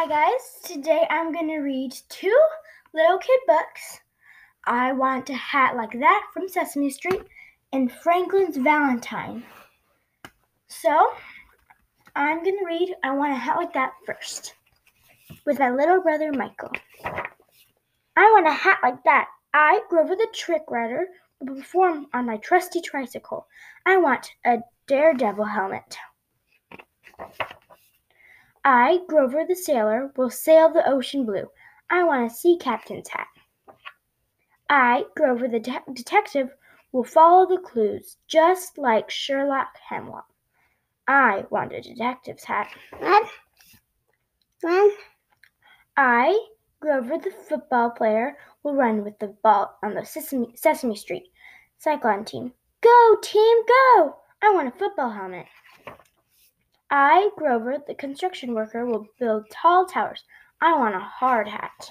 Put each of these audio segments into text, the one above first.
Hi guys, today I'm going to read two little kid books. I Want a Hat Like That from Sesame Street and Franklin's Valentine. So, I'm going to read I Want a Hat Like That first with my little brother Michael. I want a hat like that. I, Grover the Trick Rider, will perform on my trusty tricycle. I want a daredevil helmet. I, Grover the Sailor, will sail the ocean blue. I want a sea captain's hat. I, Grover the de- Detective, will follow the clues, just like Sherlock Hemlock. I want a detective's hat. One. One. I, Grover the football player, will run with the ball on the Sesame, Sesame Street Cyclone team. Go, team, go! I want a football helmet. I, Grover, the construction worker, will build tall towers. I want a hard hat.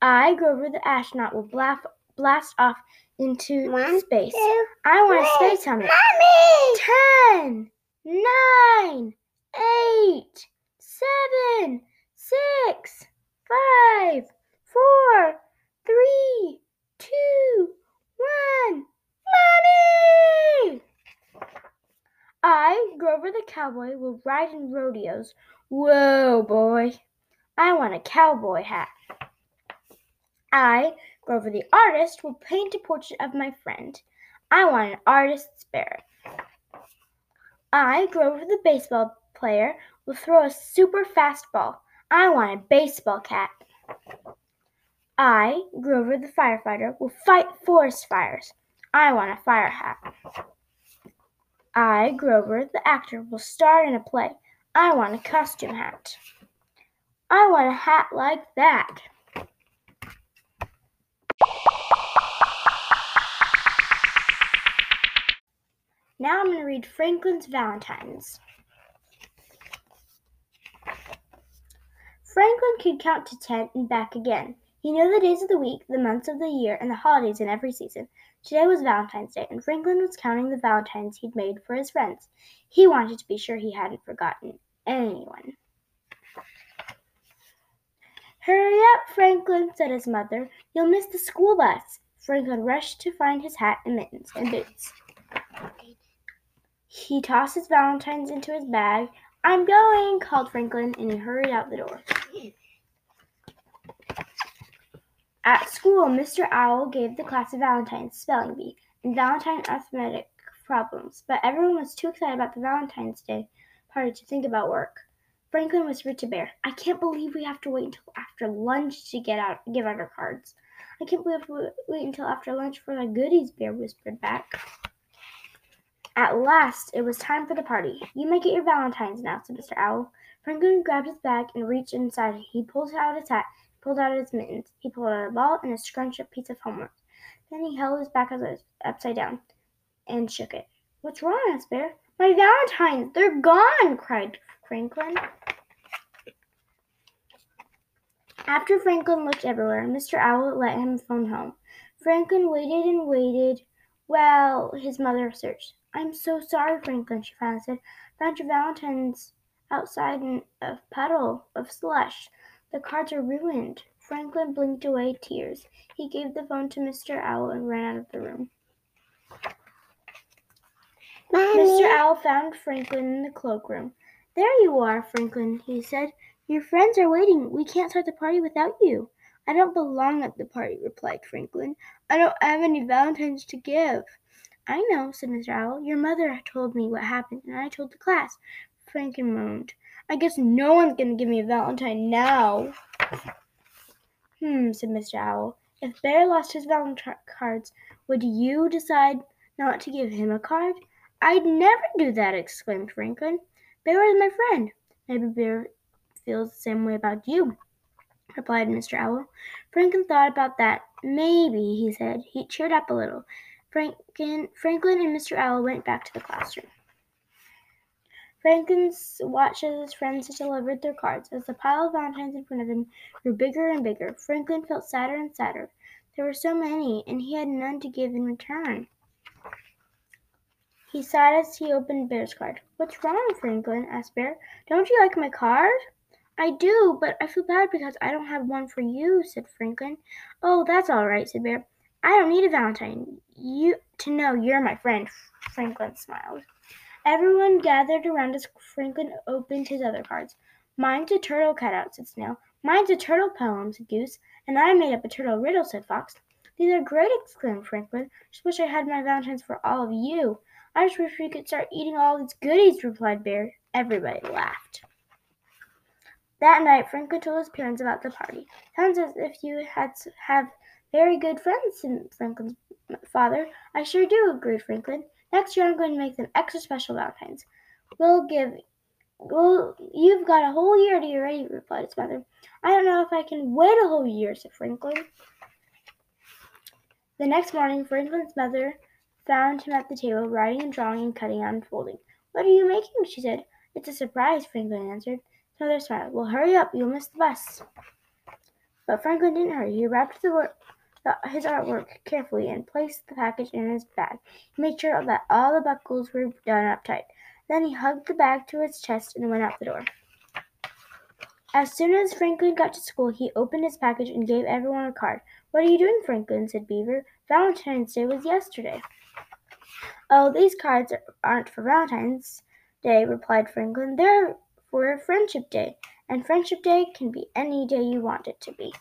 I, Grover, the astronaut, will blast, blast off into One, space. Two. I want a space helmet. Mommy! Ten, nine, eight, seven, six, five, four, three, two, one. Mommy! I, Grover the cowboy, will ride in rodeos. Whoa, boy. I want a cowboy hat. I, Grover the artist, will paint a portrait of my friend. I want an artist's spirit. I, Grover the baseball player, will throw a super fast ball. I want a baseball cap. I, Grover the firefighter, will fight forest fires. I want a fire hat. I, Grover the actor, will star in a play. I want a costume hat. I want a hat like that. Now I'm going to read Franklin's Valentines. Franklin could count to ten and back again. He knew the days of the week, the months of the year, and the holidays in every season. Today was Valentine's Day, and Franklin was counting the Valentines he'd made for his friends. He wanted to be sure he hadn't forgotten anyone. Hurry up, Franklin, said his mother. You'll miss the school bus. Franklin rushed to find his hat and mittens and boots. He tossed his valentines into his bag. I'm going, called Franklin, and he hurried out the door. At school, Mr. Owl gave the class a Valentine's spelling bee and Valentine arithmetic problems, but everyone was too excited about the Valentine's Day party to think about work. Franklin whispered to Bear, I can't believe we have to wait until after lunch to get out give out our cards. I can't believe we wait until after lunch for the goodies, Bear whispered back. At last, it was time for the party. You may get your valentines now, said Mr. Owl. Franklin grabbed his bag and reached inside. He pulled out his hat, pulled out his mittens. He pulled out a ball and a scrunched up piece of homework. Then he held his back upside down and shook it. What's wrong, asked Bear. My valentines! They're gone! cried Franklin. After Franklin looked everywhere, Mr. Owl let him phone home. Franklin waited and waited while his mother searched. I'm so sorry, Franklin, she finally said. Found your valentines outside in a puddle of slush. The cards are ruined. Franklin blinked away tears. He gave the phone to Mr. Owl and ran out of the room. Mommy. Mr. Owl found Franklin in the cloakroom. There you are, Franklin, he said. Your friends are waiting. We can't start the party without you. I don't belong at the party, replied Franklin. I don't have any valentines to give. I know, said Mr. Owl. Your mother told me what happened, and I told the class. Franklin moaned. I guess no one's going to give me a valentine now. Hmm, said Mr. Owl. If Bear lost his valentine cards, would you decide not to give him a card? I'd never do that, exclaimed Franklin. Bear is my friend. Maybe Bear feels the same way about you, replied Mr. Owl. Franklin thought about that. Maybe, he said. He cheered up a little. Franklin, Franklin and Mr. Owl went back to the classroom. Franklin watched as his friends delivered their cards. As the pile of valentines in front of him grew bigger and bigger, Franklin felt sadder and sadder. There were so many, and he had none to give in return. He sighed as he opened Bear's card. What's wrong, Franklin? asked Bear. Don't you like my card? I do, but I feel bad because I don't have one for you, said Franklin. Oh, that's all right, said Bear. I don't need a Valentine. You to know you're my friend, Franklin smiled. Everyone gathered around as Franklin opened his other cards. Mine's a turtle cutout, said Snail. Mine's a turtle poem, said Goose. And I made up a turtle riddle, said Fox. These are great, exclaimed Franklin. Just wish I had my Valentines for all of you. I just wish we could start eating all these goodies, replied Bear. Everybody laughed. That night, Franklin told his parents about the party. Sounds as if you had have very good friends, said Franklin's father. I sure do, agreed Franklin. Next year, I'm going to make them extra special Valentines. We'll give. Well, you've got a whole year to get ready, replied his mother. I don't know if I can wait a whole year, said Franklin. The next morning, Franklin's mother found him at the table, writing and drawing and cutting and folding. What are you making? she said. It's a surprise, Franklin answered. His mother smiled. Well, hurry up, you'll miss the bus. But Franklin didn't hurry. He wrapped the work, his artwork carefully and placed the package in his bag. He made sure that all the buckles were done up tight. Then he hugged the bag to his chest and went out the door. As soon as Franklin got to school, he opened his package and gave everyone a card. What are you doing, Franklin? said Beaver. Valentine's Day was yesterday. Oh, these cards aren't for Valentine's Day, replied Franklin. They're for Friendship Day, and Friendship Day can be any day you want it to be.